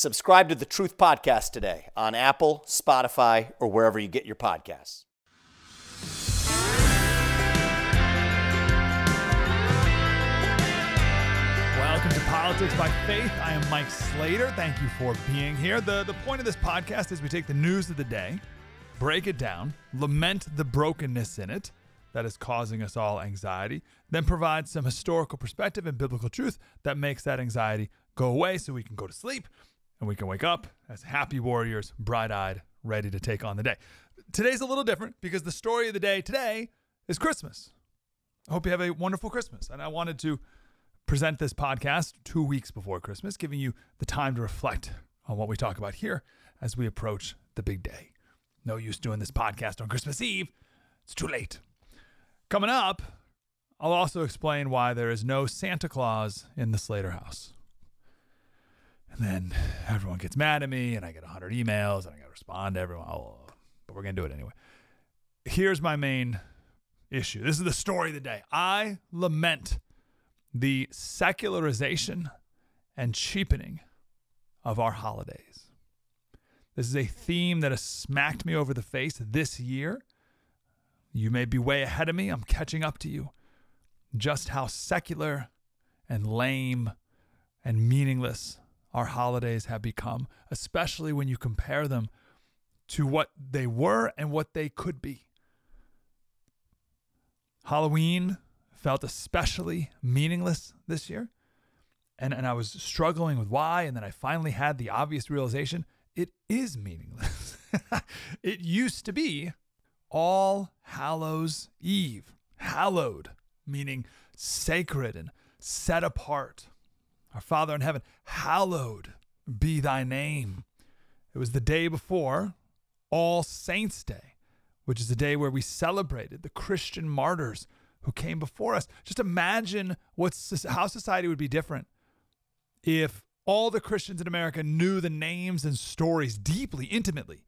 Subscribe to the Truth Podcast today on Apple, Spotify, or wherever you get your podcasts. Welcome to Politics by Faith. I am Mike Slater. Thank you for being here. The, the point of this podcast is we take the news of the day, break it down, lament the brokenness in it that is causing us all anxiety, then provide some historical perspective and biblical truth that makes that anxiety go away so we can go to sleep and we can wake up as happy warriors, bright eyed, ready to take on the day. Today's a little different because the story of the day today is Christmas. I hope you have a wonderful Christmas. And I wanted to present this podcast two weeks before Christmas, giving you the time to reflect on what we talk about here as we approach the big day. No use doing this podcast on Christmas Eve, it's too late. Coming up, I'll also explain why there is no Santa Claus in the Slater house. And then everyone gets mad at me, and I get 100 emails, and I got to respond to everyone. Oh, but we're going to do it anyway. Here's my main issue this is the story of the day. I lament the secularization and cheapening of our holidays. This is a theme that has smacked me over the face this year. You may be way ahead of me. I'm catching up to you. Just how secular and lame and meaningless our holidays have become, especially when you compare them to what they were and what they could be. Halloween felt especially meaningless this year. And, and I was struggling with why. And then I finally had the obvious realization it is meaningless. it used to be All Hallows Eve, hallowed, meaning sacred and set apart. Our Father in heaven, hallowed be thy name. It was the day before All Saints' Day, which is the day where we celebrated the Christian martyrs who came before us. Just imagine what's, how society would be different if all the Christians in America knew the names and stories deeply, intimately,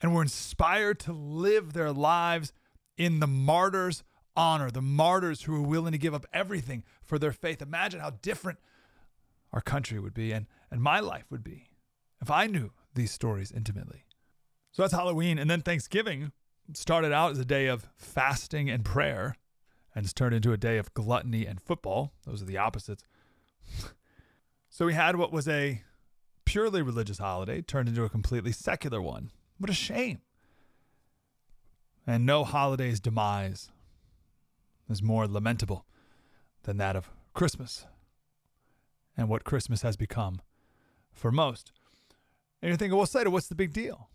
and were inspired to live their lives in the martyrs' honor, the martyrs who were willing to give up everything for their faith. Imagine how different our country would be and, and my life would be if I knew these stories intimately. So that's Halloween. And then Thanksgiving started out as a day of fasting and prayer and it's turned into a day of gluttony and football. Those are the opposites. so we had what was a purely religious holiday turned into a completely secular one. What a shame. And no holiday's demise is more lamentable than that of Christmas and what Christmas has become for most. And you're thinking, well, Slater, what's the big deal?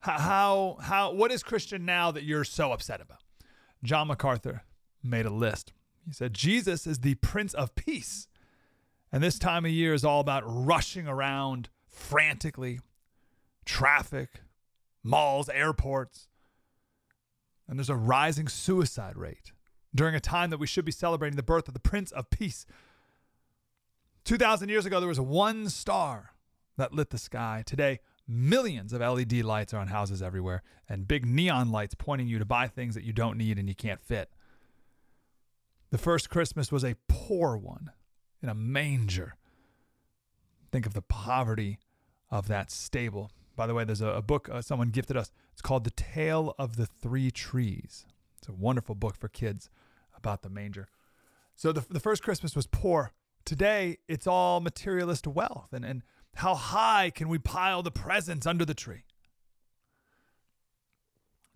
How, how, what is Christian now that you're so upset about? John MacArthur made a list. He said, Jesus is the Prince of Peace. And this time of year is all about rushing around frantically, traffic, malls, airports. And there's a rising suicide rate during a time that we should be celebrating the birth of the Prince of Peace. 2,000 years ago, there was one star that lit the sky. Today, millions of LED lights are on houses everywhere and big neon lights pointing you to buy things that you don't need and you can't fit. The first Christmas was a poor one in a manger. Think of the poverty of that stable. By the way, there's a, a book uh, someone gifted us. It's called The Tale of the Three Trees. It's a wonderful book for kids about the manger. So the, the first Christmas was poor. Today, it's all materialist wealth. And, and how high can we pile the presents under the tree?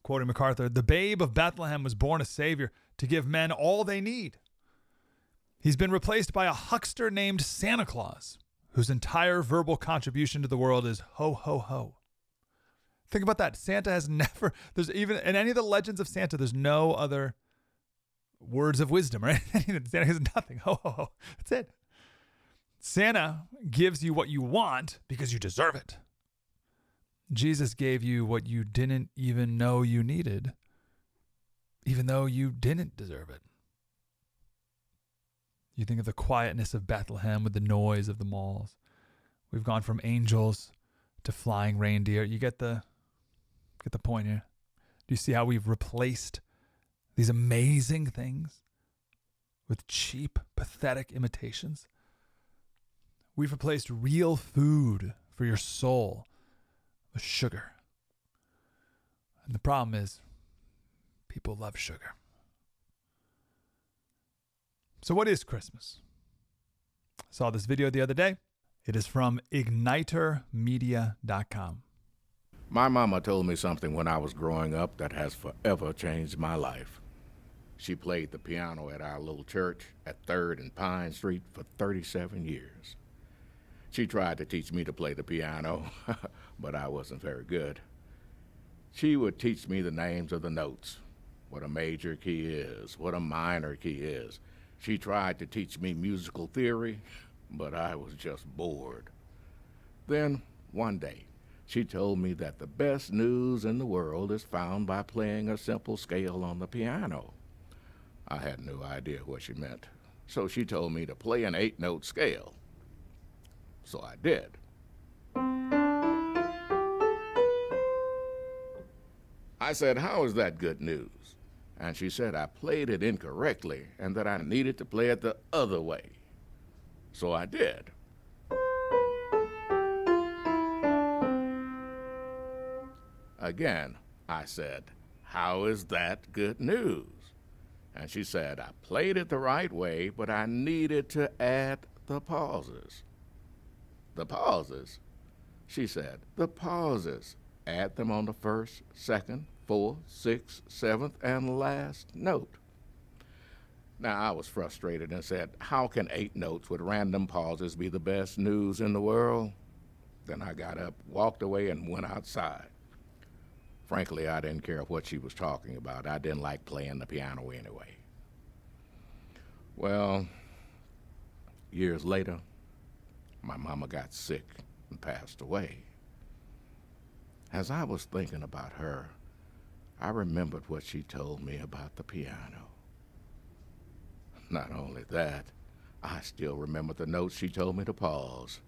Quoting MacArthur, the babe of Bethlehem was born a savior to give men all they need. He's been replaced by a huckster named Santa Claus, whose entire verbal contribution to the world is ho, ho, ho. Think about that. Santa has never, there's even, in any of the legends of Santa, there's no other words of wisdom, right? Santa has nothing. Ho, ho, ho. That's it. Santa gives you what you want because you deserve it. Jesus gave you what you didn't even know you needed, even though you didn't deserve it. You think of the quietness of Bethlehem with the noise of the malls. We've gone from angels to flying reindeer. You get the get the point here. Do you see how we've replaced these amazing things with cheap, pathetic imitations? We've replaced real food for your soul with sugar. And the problem is, people love sugar. So, what is Christmas? I saw this video the other day. It is from ignitermedia.com. My mama told me something when I was growing up that has forever changed my life. She played the piano at our little church at 3rd and Pine Street for 37 years. She tried to teach me to play the piano, but I wasn't very good. She would teach me the names of the notes, what a major key is, what a minor key is. She tried to teach me musical theory, but I was just bored. Then, one day, she told me that the best news in the world is found by playing a simple scale on the piano. I had no idea what she meant, so she told me to play an eight note scale. So I did. I said, How is that good news? And she said I played it incorrectly and that I needed to play it the other way. So I did. Again, I said, How is that good news? And she said, I played it the right way, but I needed to add the pauses. The pauses? She said, The pauses. Add them on the first, second, fourth, sixth, seventh, and last note. Now, I was frustrated and said, How can eight notes with random pauses be the best news in the world? Then I got up, walked away, and went outside. Frankly, I didn't care what she was talking about. I didn't like playing the piano anyway. Well, years later, my mama got sick and passed away. As I was thinking about her, I remembered what she told me about the piano. Not only that, I still remember the notes she told me to pause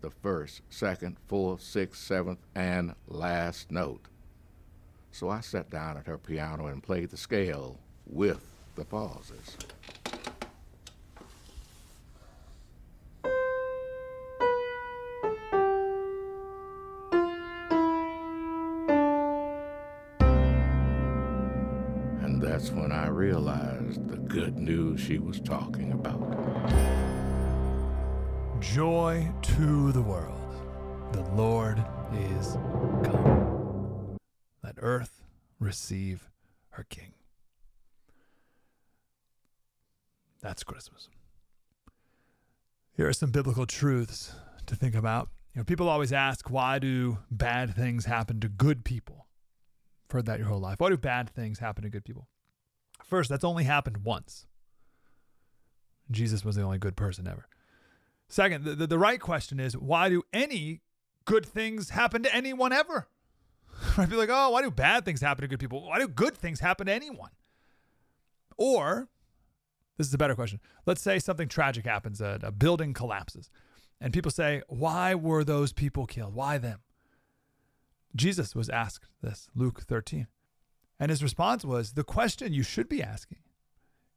the first, second, fourth, sixth, seventh, and last note. So I sat down at her piano and played the scale with the pauses. Realized the good news she was talking about. Joy to the world. The Lord is come. Let earth receive her King. That's Christmas. Here are some biblical truths to think about. You know, people always ask, why do bad things happen to good people? I've heard that your whole life. Why do bad things happen to good people? First, that's only happened once. Jesus was the only good person ever. Second, the, the, the right question is, why do any good things happen to anyone ever? I'd be like, oh, why do bad things happen to good people? Why do good things happen to anyone? Or, this is a better question. Let's say something tragic happens, a, a building collapses, and people say, why were those people killed? Why them? Jesus was asked this, Luke 13. And his response was, the question you should be asking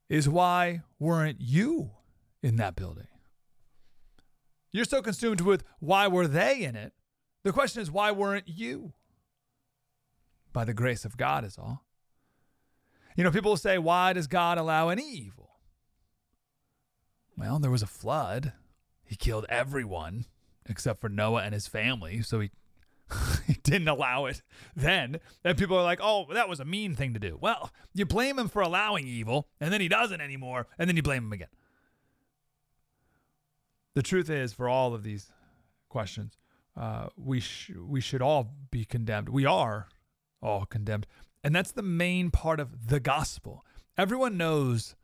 is why weren't you in that building? You're so consumed with why were they in it? The question is, why weren't you? By the grace of God, is all. You know, people will say, why does God allow any evil? Well, there was a flood. He killed everyone except for Noah and his family. So he, didn't allow it then. And people are like, oh, that was a mean thing to do. Well, you blame him for allowing evil, and then he doesn't anymore, and then you blame him again. The truth is, for all of these questions, uh, we sh- we should all be condemned. We are all condemned, and that's the main part of the gospel. Everyone knows,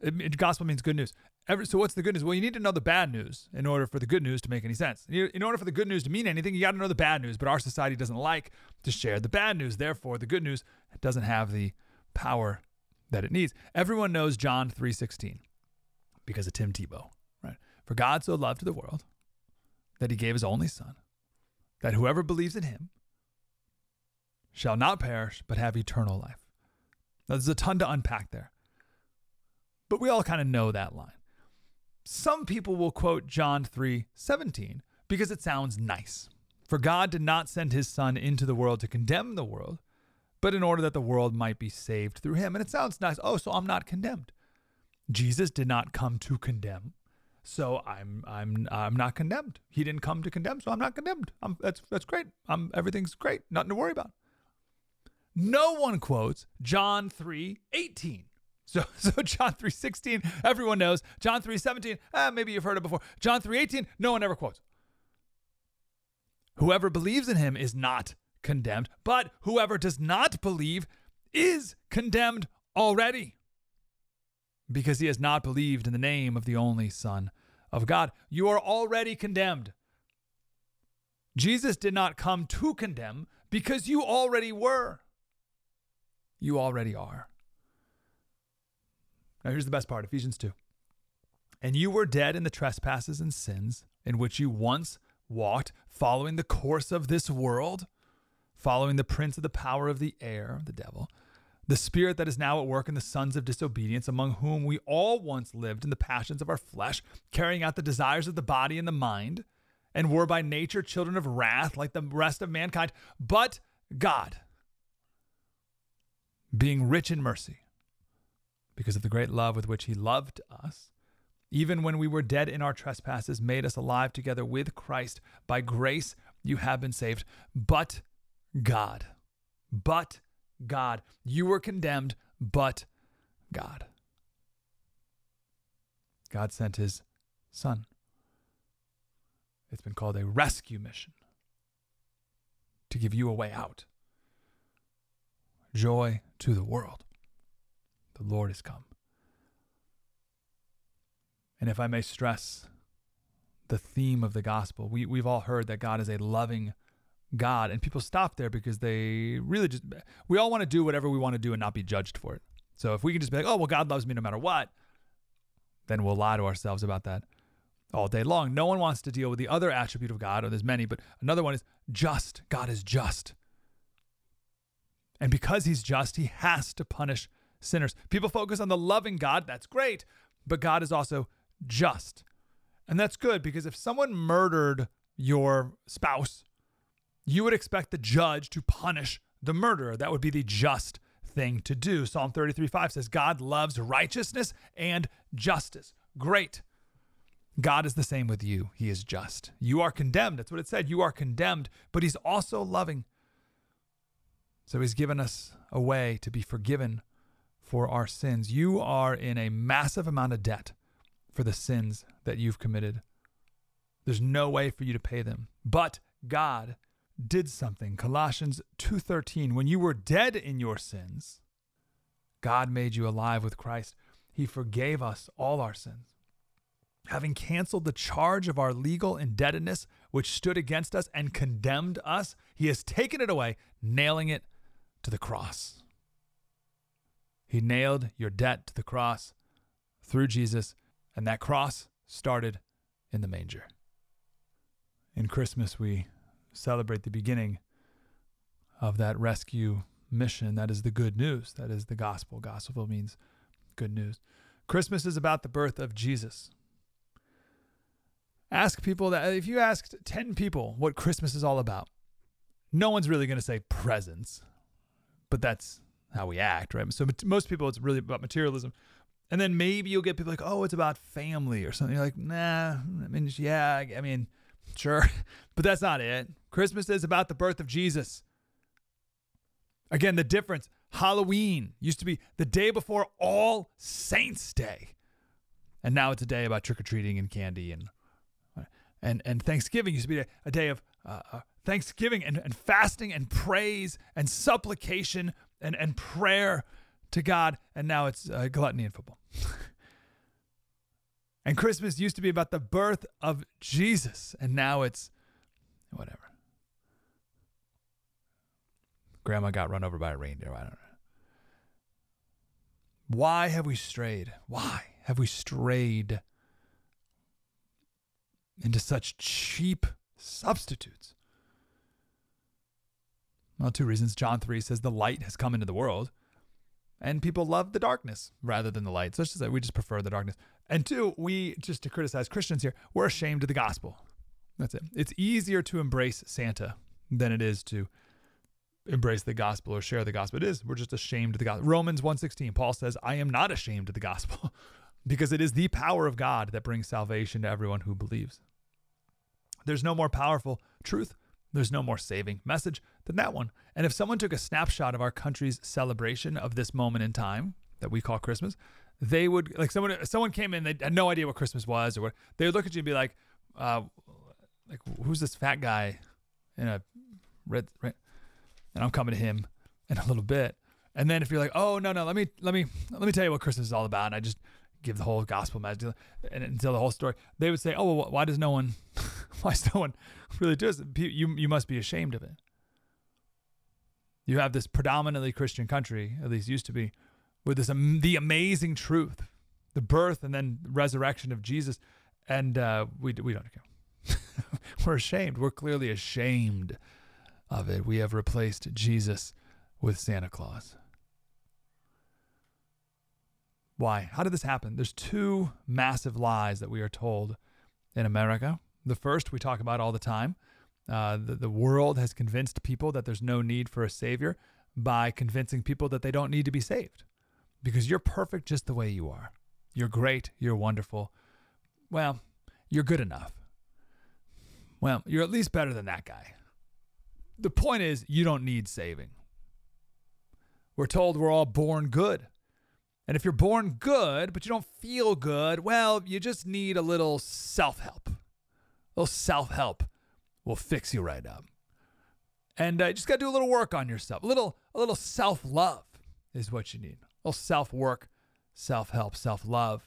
it, gospel means good news. Every, so what's the good news? Well, you need to know the bad news in order for the good news to make any sense. In order for the good news to mean anything, you got to know the bad news. But our society doesn't like to share the bad news. Therefore, the good news doesn't have the power that it needs. Everyone knows John 3:16 because of Tim Tebow, right? For God so loved the world that he gave his only son, that whoever believes in him shall not perish but have eternal life. Now, there's a ton to unpack there. But we all kind of know that line. Some people will quote John 3:17 because it sounds nice. For God did not send his son into the world to condemn the world, but in order that the world might be saved through him. And it sounds nice. Oh, so I'm not condemned. Jesus did not come to condemn. So I'm I'm I'm not condemned. He didn't come to condemn, so I'm not condemned. I'm, that's that's great. I'm everything's great. Nothing to worry about. No one quotes John 3:18. So, so John 3:16, everyone knows. John 3:17, ah, maybe you've heard it before. John 3:18, no one ever quotes. Whoever believes in him is not condemned, but whoever does not believe is condemned already because he has not believed in the name of the only Son of God. You are already condemned. Jesus did not come to condemn because you already were. You already are. Now, here's the best part Ephesians 2. And you were dead in the trespasses and sins in which you once walked, following the course of this world, following the prince of the power of the air, the devil the spirit that is now at work in the sons of disobedience, among whom we all once lived in the passions of our flesh, carrying out the desires of the body and the mind, and were by nature children of wrath like the rest of mankind. But God, being rich in mercy, because of the great love with which He loved us, even when we were dead in our trespasses, made us alive together with Christ. By grace you have been saved. But God, but God. You were condemned, but God. God sent his son. It's been called a rescue mission to give you a way out. Joy to the world. The Lord has come. And if I may stress the theme of the gospel, we, we've all heard that God is a loving God. And people stop there because they really just, we all want to do whatever we want to do and not be judged for it. So if we can just be like, oh, well, God loves me no matter what, then we'll lie to ourselves about that all day long. No one wants to deal with the other attribute of God, or there's many, but another one is just. God is just. And because he's just, he has to punish sinners. People focus on the loving God, that's great, but God is also just. And that's good because if someone murdered your spouse you would expect the judge to punish the murderer. That would be the just thing to do. Psalm 33 5 says, God loves righteousness and justice. Great. God is the same with you. He is just. You are condemned. That's what it said. You are condemned, but He's also loving. So He's given us a way to be forgiven for our sins. You are in a massive amount of debt for the sins that you've committed. There's no way for you to pay them. But God did something. Colossians 2:13 When you were dead in your sins, God made you alive with Christ. He forgave us all our sins. Having canceled the charge of our legal indebtedness which stood against us and condemned us, he has taken it away, nailing it to the cross. He nailed your debt to the cross through Jesus, and that cross started in the manger. In Christmas, we celebrate the beginning of that rescue mission. That is the good news. That is the gospel. Gospel means good news. Christmas is about the birth of Jesus. Ask people that if you asked 10 people what Christmas is all about, no one's really going to say presents, but that's how we act, right? So most people, it's really about materialism. And then maybe you'll get people like, oh, it's about family or something. You're like, nah, I mean, yeah, I mean, Sure, but that's not it. Christmas is about the birth of Jesus. Again, the difference Halloween used to be the day before All Saints Day. And now it's a day about trick or treating and candy and and and Thanksgiving used to be a, day of uh, uh, Thanksgiving and, and fasting and praise and supplication and and prayer to God. And now it's uh, gluttony and football. And Christmas used to be about the birth of Jesus, and now it's whatever. Grandma got run over by a reindeer. I don't know. Why have we strayed? Why have we strayed into such cheap substitutes? Well, two reasons. John 3 says the light has come into the world, and people love the darkness rather than the light. So it's just that we just prefer the darkness. And two, we, just to criticize Christians here, we're ashamed of the gospel. That's it. It's easier to embrace Santa than it is to embrace the gospel or share the gospel. It is. We're just ashamed of the gospel. Romans 1:16, Paul says, "I am not ashamed of the gospel, because it is the power of God that brings salvation to everyone who believes." There's no more powerful truth, there's no more saving message than that one. And if someone took a snapshot of our country's celebration of this moment in time that we call Christmas, they would like someone someone came in they had no idea what Christmas was or what they would look at you and be like, uh, like who's this fat guy in a red, and I'm coming to him in a little bit. And then if you're like, oh no no, let me let me let me tell you what Christmas is all about, and I just give the whole gospel message and, and tell the whole story, they would say, oh well, why does no one, why does no one really do this? You you must be ashamed of it. You have this predominantly Christian country, at least used to be, with this um, the amazing truth, the birth and then resurrection of Jesus, and uh, we we don't care. We're ashamed. We're clearly ashamed of it. We have replaced Jesus with Santa Claus. Why? How did this happen? There's two massive lies that we are told in America. The first we talk about all the time. Uh, the, the world has convinced people that there's no need for a savior by convincing people that they don't need to be saved because you're perfect just the way you are. You're great. You're wonderful. Well, you're good enough. Well, you're at least better than that guy the point is, you don't need saving. We're told we're all born good. And if you're born good, but you don't feel good, well, you just need a little self help. Little self help will fix you right up. And uh, just got to do a little work on yourself. A little, a little self love is what you need. A little self work, self help, self love.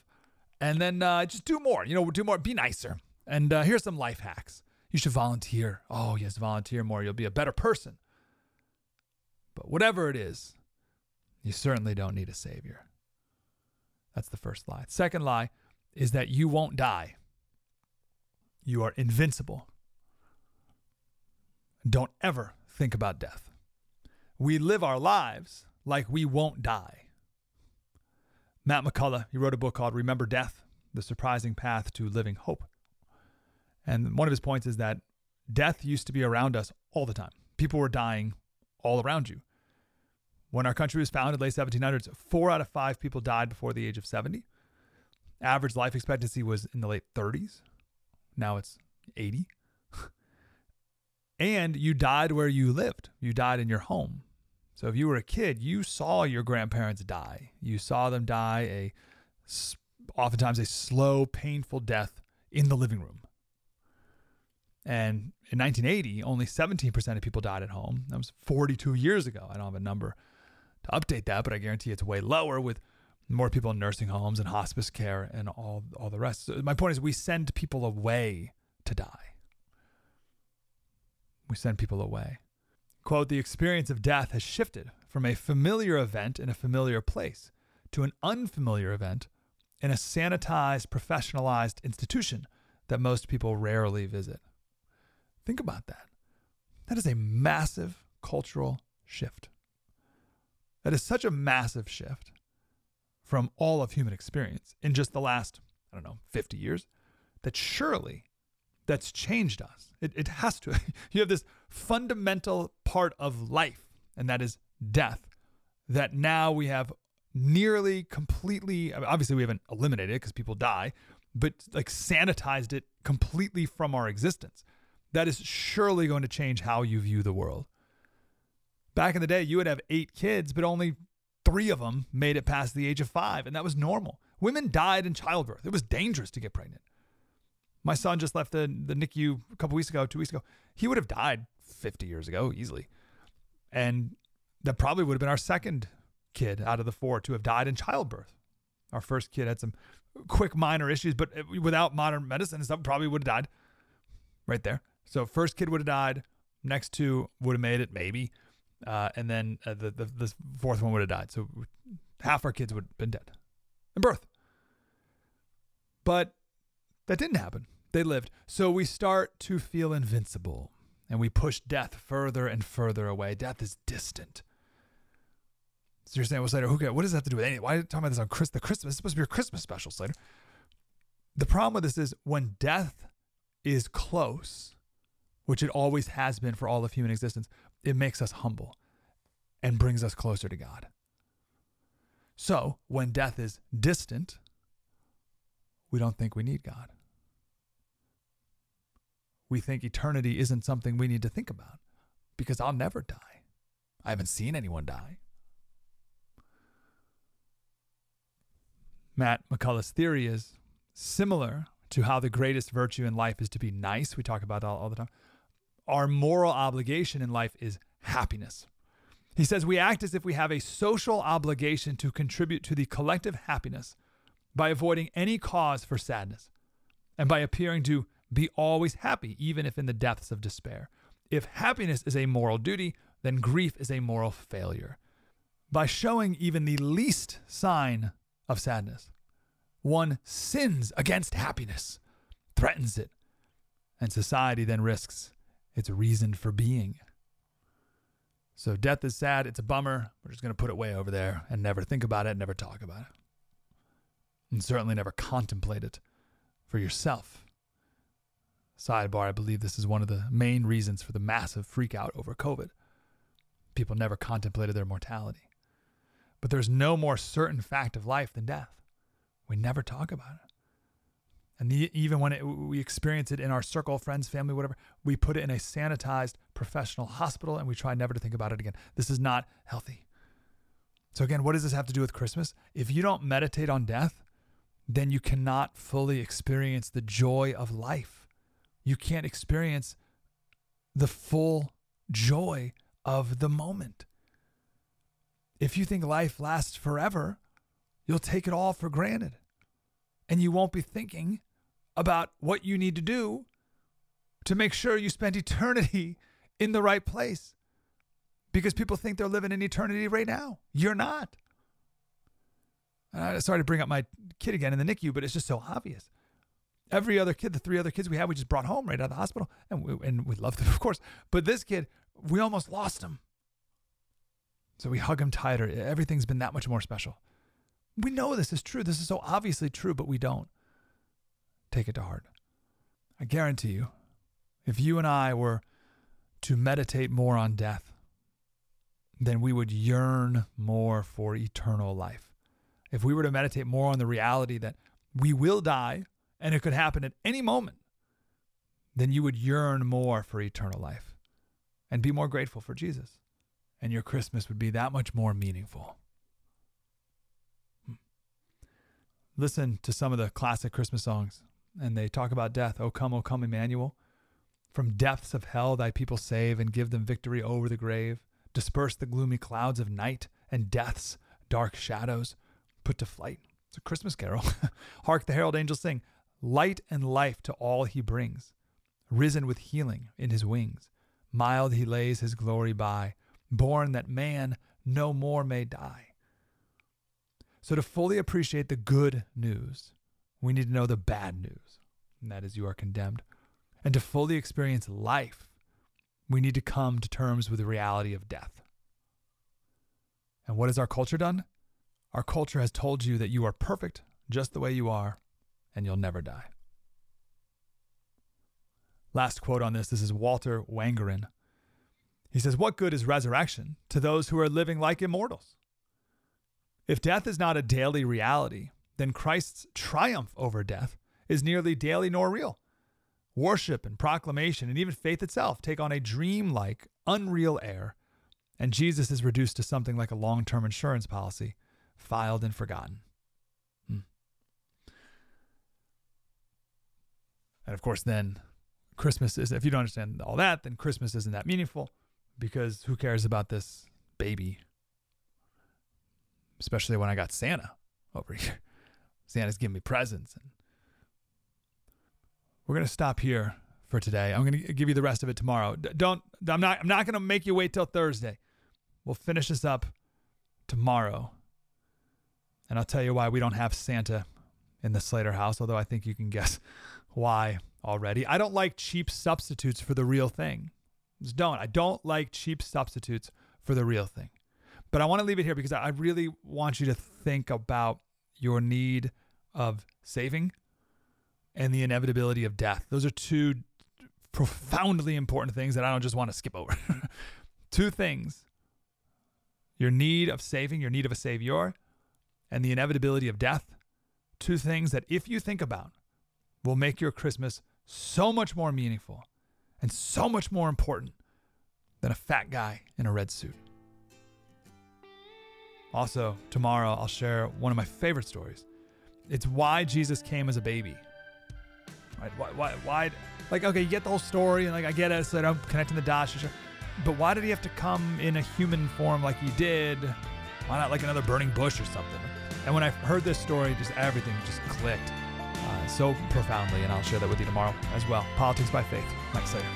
And then uh, just do more. You know, do more, be nicer. And uh, here's some life hacks. You should volunteer. Oh, yes, volunteer more. You'll be a better person. But whatever it is, you certainly don't need a savior. That's the first lie. Second lie is that you won't die. You are invincible. Don't ever think about death. We live our lives like we won't die. Matt McCullough, he wrote a book called Remember Death The Surprising Path to Living Hope. And one of his points is that death used to be around us all the time. People were dying all around you. When our country was founded, late 1700s, four out of five people died before the age of 70. Average life expectancy was in the late 30s. Now it's 80. and you died where you lived, you died in your home. So if you were a kid, you saw your grandparents die. You saw them die a oftentimes a slow, painful death in the living room. And in 1980, only 17% of people died at home. That was 42 years ago. I don't have a number to update that, but I guarantee it's way lower with more people in nursing homes and hospice care and all, all the rest. So my point is, we send people away to die. We send people away. Quote The experience of death has shifted from a familiar event in a familiar place to an unfamiliar event in a sanitized, professionalized institution that most people rarely visit. Think about that. That is a massive cultural shift. That is such a massive shift from all of human experience in just the last, I don't know, 50 years, that surely that's changed us. It, it has to. you have this fundamental part of life, and that is death, that now we have nearly completely, obviously, we haven't eliminated it because people die, but like sanitized it completely from our existence that is surely going to change how you view the world. Back in the day, you would have eight kids, but only three of them made it past the age of five, and that was normal. Women died in childbirth. It was dangerous to get pregnant. My son just left the, the NICU a couple weeks ago, two weeks ago. He would have died 50 years ago easily. And that probably would have been our second kid out of the four to have died in childbirth. Our first kid had some quick minor issues, but uh, without modern medicine, stuff probably would have died right there. So first kid would have died. Next two would have made it, maybe. Uh, and then uh, the, the, the fourth one would have died. So half our kids would have been dead in birth. But that didn't happen. They lived. So we start to feel invincible and we push death further and further away. Death is distant. So you're saying, well, Slater, who, what does that have to do with anything? Why are you talking about this on Chris, the Christmas? It's supposed to be a Christmas special, Slater. The problem with this is when death is close, which it always has been for all of human existence, it makes us humble and brings us closer to God. So when death is distant, we don't think we need God. We think eternity isn't something we need to think about because I'll never die. I haven't seen anyone die. Matt McCullough's theory is similar to how the greatest virtue in life is to be nice. We talk about that all, all the time. Our moral obligation in life is happiness. He says we act as if we have a social obligation to contribute to the collective happiness by avoiding any cause for sadness and by appearing to be always happy, even if in the depths of despair. If happiness is a moral duty, then grief is a moral failure. By showing even the least sign of sadness, one sins against happiness, threatens it, and society then risks its a reason for being. So death is sad, it's a bummer. We're just going to put it way over there and never think about it, never talk about it. And certainly never contemplate it for yourself. Sidebar, I believe this is one of the main reasons for the massive freakout over COVID. People never contemplated their mortality. But there's no more certain fact of life than death. We never talk about it. And the, even when it, we experience it in our circle, friends, family, whatever, we put it in a sanitized professional hospital and we try never to think about it again. This is not healthy. So, again, what does this have to do with Christmas? If you don't meditate on death, then you cannot fully experience the joy of life. You can't experience the full joy of the moment. If you think life lasts forever, you'll take it all for granted. And you won't be thinking about what you need to do to make sure you spend eternity in the right place. Because people think they're living in eternity right now. You're not. I sorry to bring up my kid again in the NICU, but it's just so obvious. Every other kid, the three other kids we had, we just brought home right out of the hospital, and we, and we loved them, of course. But this kid, we almost lost him. So we hug him tighter. Everything's been that much more special. We know this is true. This is so obviously true, but we don't take it to heart. I guarantee you, if you and I were to meditate more on death, then we would yearn more for eternal life. If we were to meditate more on the reality that we will die and it could happen at any moment, then you would yearn more for eternal life and be more grateful for Jesus. And your Christmas would be that much more meaningful. Hmm. Listen to some of the classic Christmas songs and they talk about death. O come, O come, Emmanuel. From depths of hell thy people save and give them victory over the grave. Disperse the gloomy clouds of night and death's dark shadows put to flight. It's a Christmas carol. Hark the herald angels sing, light and life to all he brings. Risen with healing in his wings, mild he lays his glory by, born that man no more may die. So, to fully appreciate the good news, we need to know the bad news, and that is you are condemned. And to fully experience life, we need to come to terms with the reality of death. And what has our culture done? Our culture has told you that you are perfect just the way you are, and you'll never die. Last quote on this this is Walter Wangerin. He says, What good is resurrection to those who are living like immortals? If death is not a daily reality, then Christ's triumph over death is nearly daily nor real. Worship and proclamation and even faith itself take on a dream-like, unreal air, and Jesus is reduced to something like a long-term insurance policy, filed and forgotten. Hmm. And of course, then Christmas is, if you don't understand all that, then Christmas isn't that meaningful because who cares about this baby? Especially when I got Santa over here. Santa's giving me presents. And we're gonna stop here for today. I'm gonna give you the rest of it tomorrow. Don't. I'm not. I'm not gonna make you wait till Thursday. We'll finish this up tomorrow, and I'll tell you why we don't have Santa in the Slater house. Although I think you can guess why already. I don't like cheap substitutes for the real thing. Just don't. I don't like cheap substitutes for the real thing. But I want to leave it here because I really want you to think about your need of saving and the inevitability of death. Those are two profoundly important things that I don't just want to skip over. two things your need of saving, your need of a savior, and the inevitability of death. Two things that, if you think about, will make your Christmas so much more meaningful and so much more important than a fat guy in a red suit. Also, tomorrow I'll share one of my favorite stories. It's why Jesus came as a baby. Right? Why, why, why, like, okay, you get the whole story, and like, I get it, so I'm connecting the dots. But why did he have to come in a human form like he did? Why not like another burning bush or something? And when I heard this story, just everything just clicked uh, so profoundly, and I'll share that with you tomorrow as well. Politics by Faith, Mike Slater.